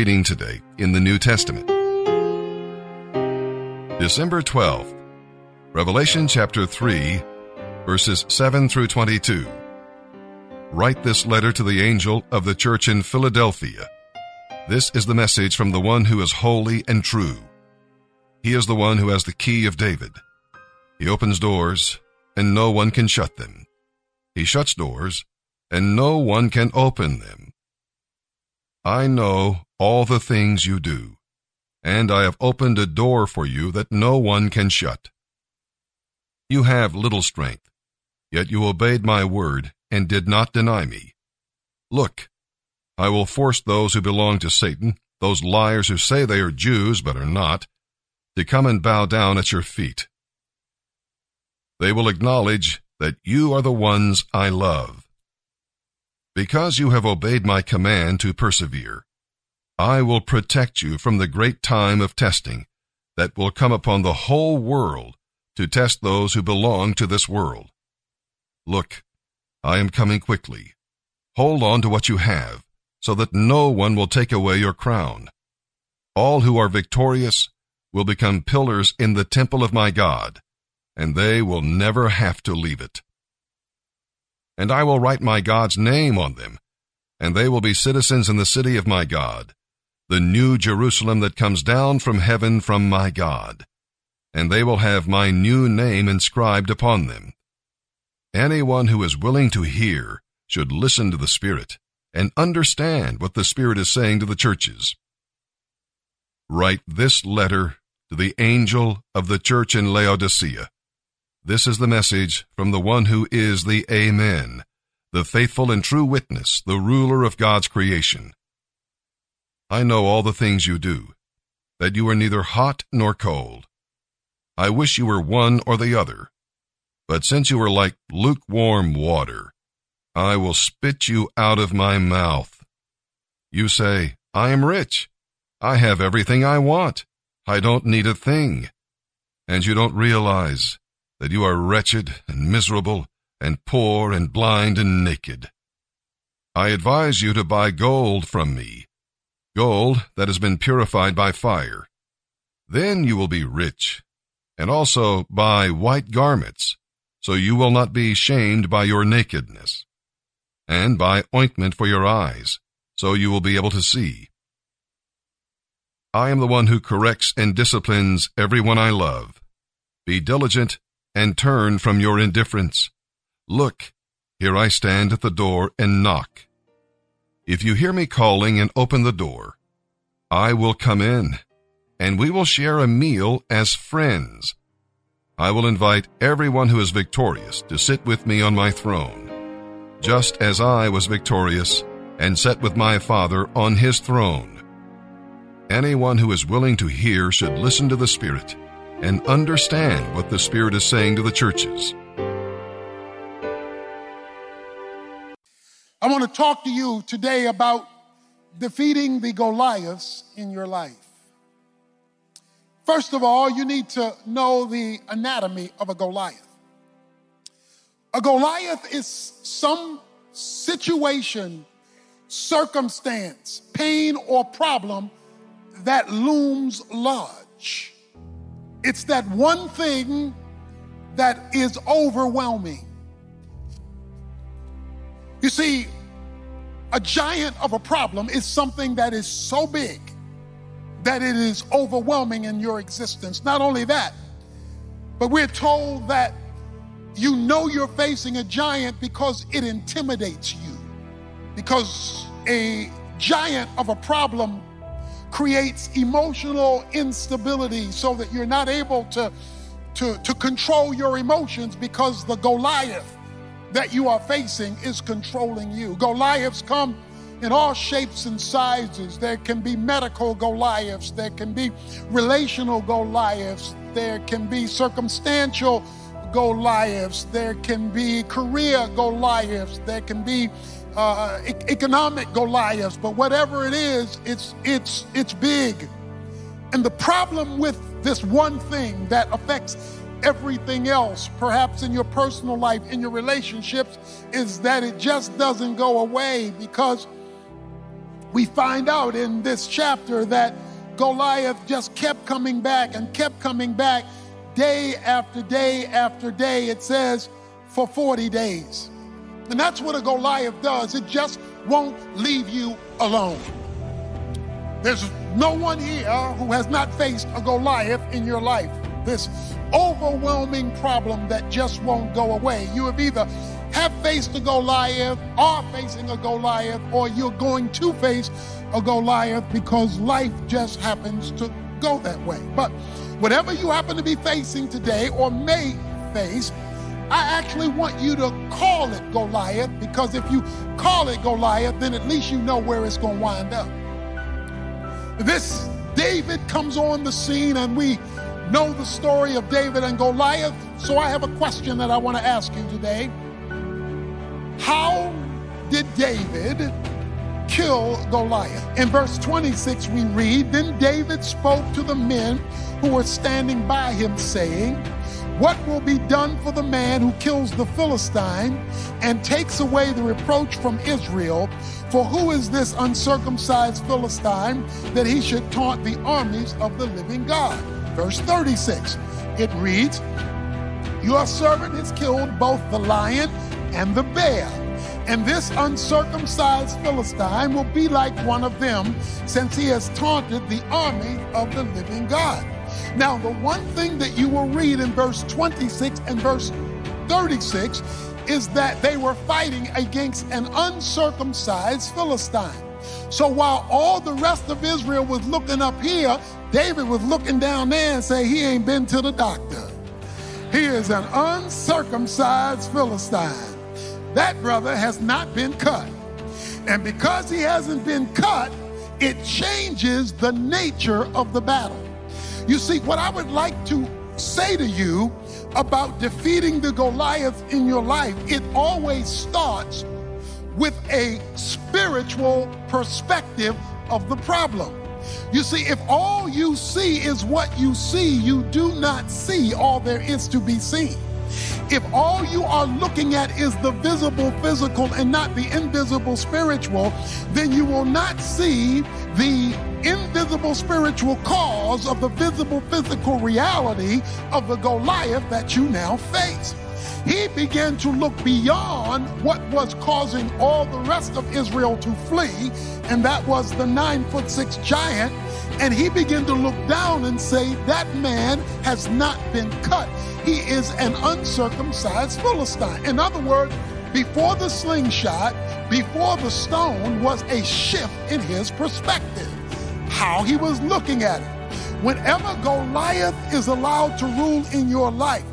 Reading today in the New Testament. December 12th, Revelation chapter 3, verses 7 through 22. Write this letter to the angel of the church in Philadelphia. This is the message from the one who is holy and true. He is the one who has the key of David. He opens doors, and no one can shut them. He shuts doors, and no one can open them. I know all the things you do, and I have opened a door for you that no one can shut. You have little strength, yet you obeyed my word and did not deny me. Look, I will force those who belong to Satan, those liars who say they are Jews but are not, to come and bow down at your feet. They will acknowledge that you are the ones I love. Because you have obeyed my command to persevere, I will protect you from the great time of testing that will come upon the whole world to test those who belong to this world. Look, I am coming quickly. Hold on to what you have, so that no one will take away your crown. All who are victorious will become pillars in the temple of my God, and they will never have to leave it. And I will write my God's name on them, and they will be citizens in the city of my God the new Jerusalem that comes down from heaven from my God, and they will have my new name inscribed upon them. Anyone who is willing to hear should listen to the Spirit and understand what the Spirit is saying to the churches. Write this letter to the angel of the church in Laodicea. This is the message from the one who is the Amen, the faithful and true witness, the ruler of God's creation. I know all the things you do, that you are neither hot nor cold. I wish you were one or the other. But since you are like lukewarm water, I will spit you out of my mouth. You say, I am rich. I have everything I want. I don't need a thing. And you don't realize that you are wretched and miserable and poor and blind and naked. I advise you to buy gold from me gold that has been purified by fire. Then you will be rich, and also buy white garments, so you will not be shamed by your nakedness, and buy ointment for your eyes, so you will be able to see. I am the one who corrects and disciplines everyone I love. Be diligent and turn from your indifference. Look, here I stand at the door and knock. If you hear me calling and open the door, I will come in, and we will share a meal as friends. I will invite everyone who is victorious to sit with me on my throne, just as I was victorious and sat with my Father on his throne. Anyone who is willing to hear should listen to the Spirit and understand what the Spirit is saying to the churches. I want to talk to you today about defeating the Goliaths in your life. First of all, you need to know the anatomy of a Goliath. A Goliath is some situation, circumstance, pain, or problem that looms large. It's that one thing that is overwhelming. You see, a giant of a problem is something that is so big that it is overwhelming in your existence. Not only that, but we're told that you know you're facing a giant because it intimidates you. Because a giant of a problem creates emotional instability so that you're not able to, to, to control your emotions because the Goliath that you are facing is controlling you. Goliaths come in all shapes and sizes. There can be medical Goliaths, there can be relational Goliaths, there can be circumstantial Goliaths, there can be career Goliaths, there can be uh, economic Goliaths, but whatever it is, it's it's it's big. And the problem with this one thing that affects everything else, perhaps in your personal life, in your relationships, is that it just doesn't go away because we find out in this chapter that Goliath just kept coming back and kept coming back day after day after day. It says for 40 days. And that's what a Goliath does. It just won't leave you alone. There's no one here who has not faced a Goliath in your life. This overwhelming problem that just won't go away. You have either have faced a Goliath, are facing a Goliath, or you're going to face a Goliath because life just happens to go that way. But whatever you happen to be facing today or may face, I actually want you to call it Goliath because if you call it Goliath, then at least you know where it's going to wind up. This David comes on the scene and we know the story of David and Goliath. So I have a question that I want to ask you today. How did David kill Goliath? In verse 26, we read Then David spoke to the men who were standing by him, saying, What will be done for the man who kills the Philistine and takes away the reproach from Israel? For who is this uncircumcised Philistine that he should taunt the armies of the living God? Verse 36, it reads, Your servant has killed both the lion and the bear. And this uncircumcised Philistine will be like one of them, since he has taunted the army of the living God. Now, the one thing that you will read in verse 26 and verse 36 is that they were fighting against an uncircumcised Philistine. So while all the rest of Israel was looking up here, David was looking down there and say, he ain't been to the doctor. He is an uncircumcised Philistine. That brother has not been cut. And because he hasn't been cut, it changes the nature of the battle. You see, what I would like to say to you about defeating the Goliath in your life, it always starts with a spiritual perspective of the problem. You see, if all you see is what you see, you do not see all there is to be seen. If all you are looking at is the visible physical and not the invisible spiritual, then you will not see the invisible spiritual cause of the visible physical reality of the Goliath that you now face. He began to look beyond what was causing all the rest of Israel to flee, and that was the nine foot six giant. And he began to look down and say, That man has not been cut he is an uncircumcised Philistine. In other words, before the slingshot, before the stone was a shift in his perspective, how he was looking at it. Whenever Goliath is allowed to rule in your life,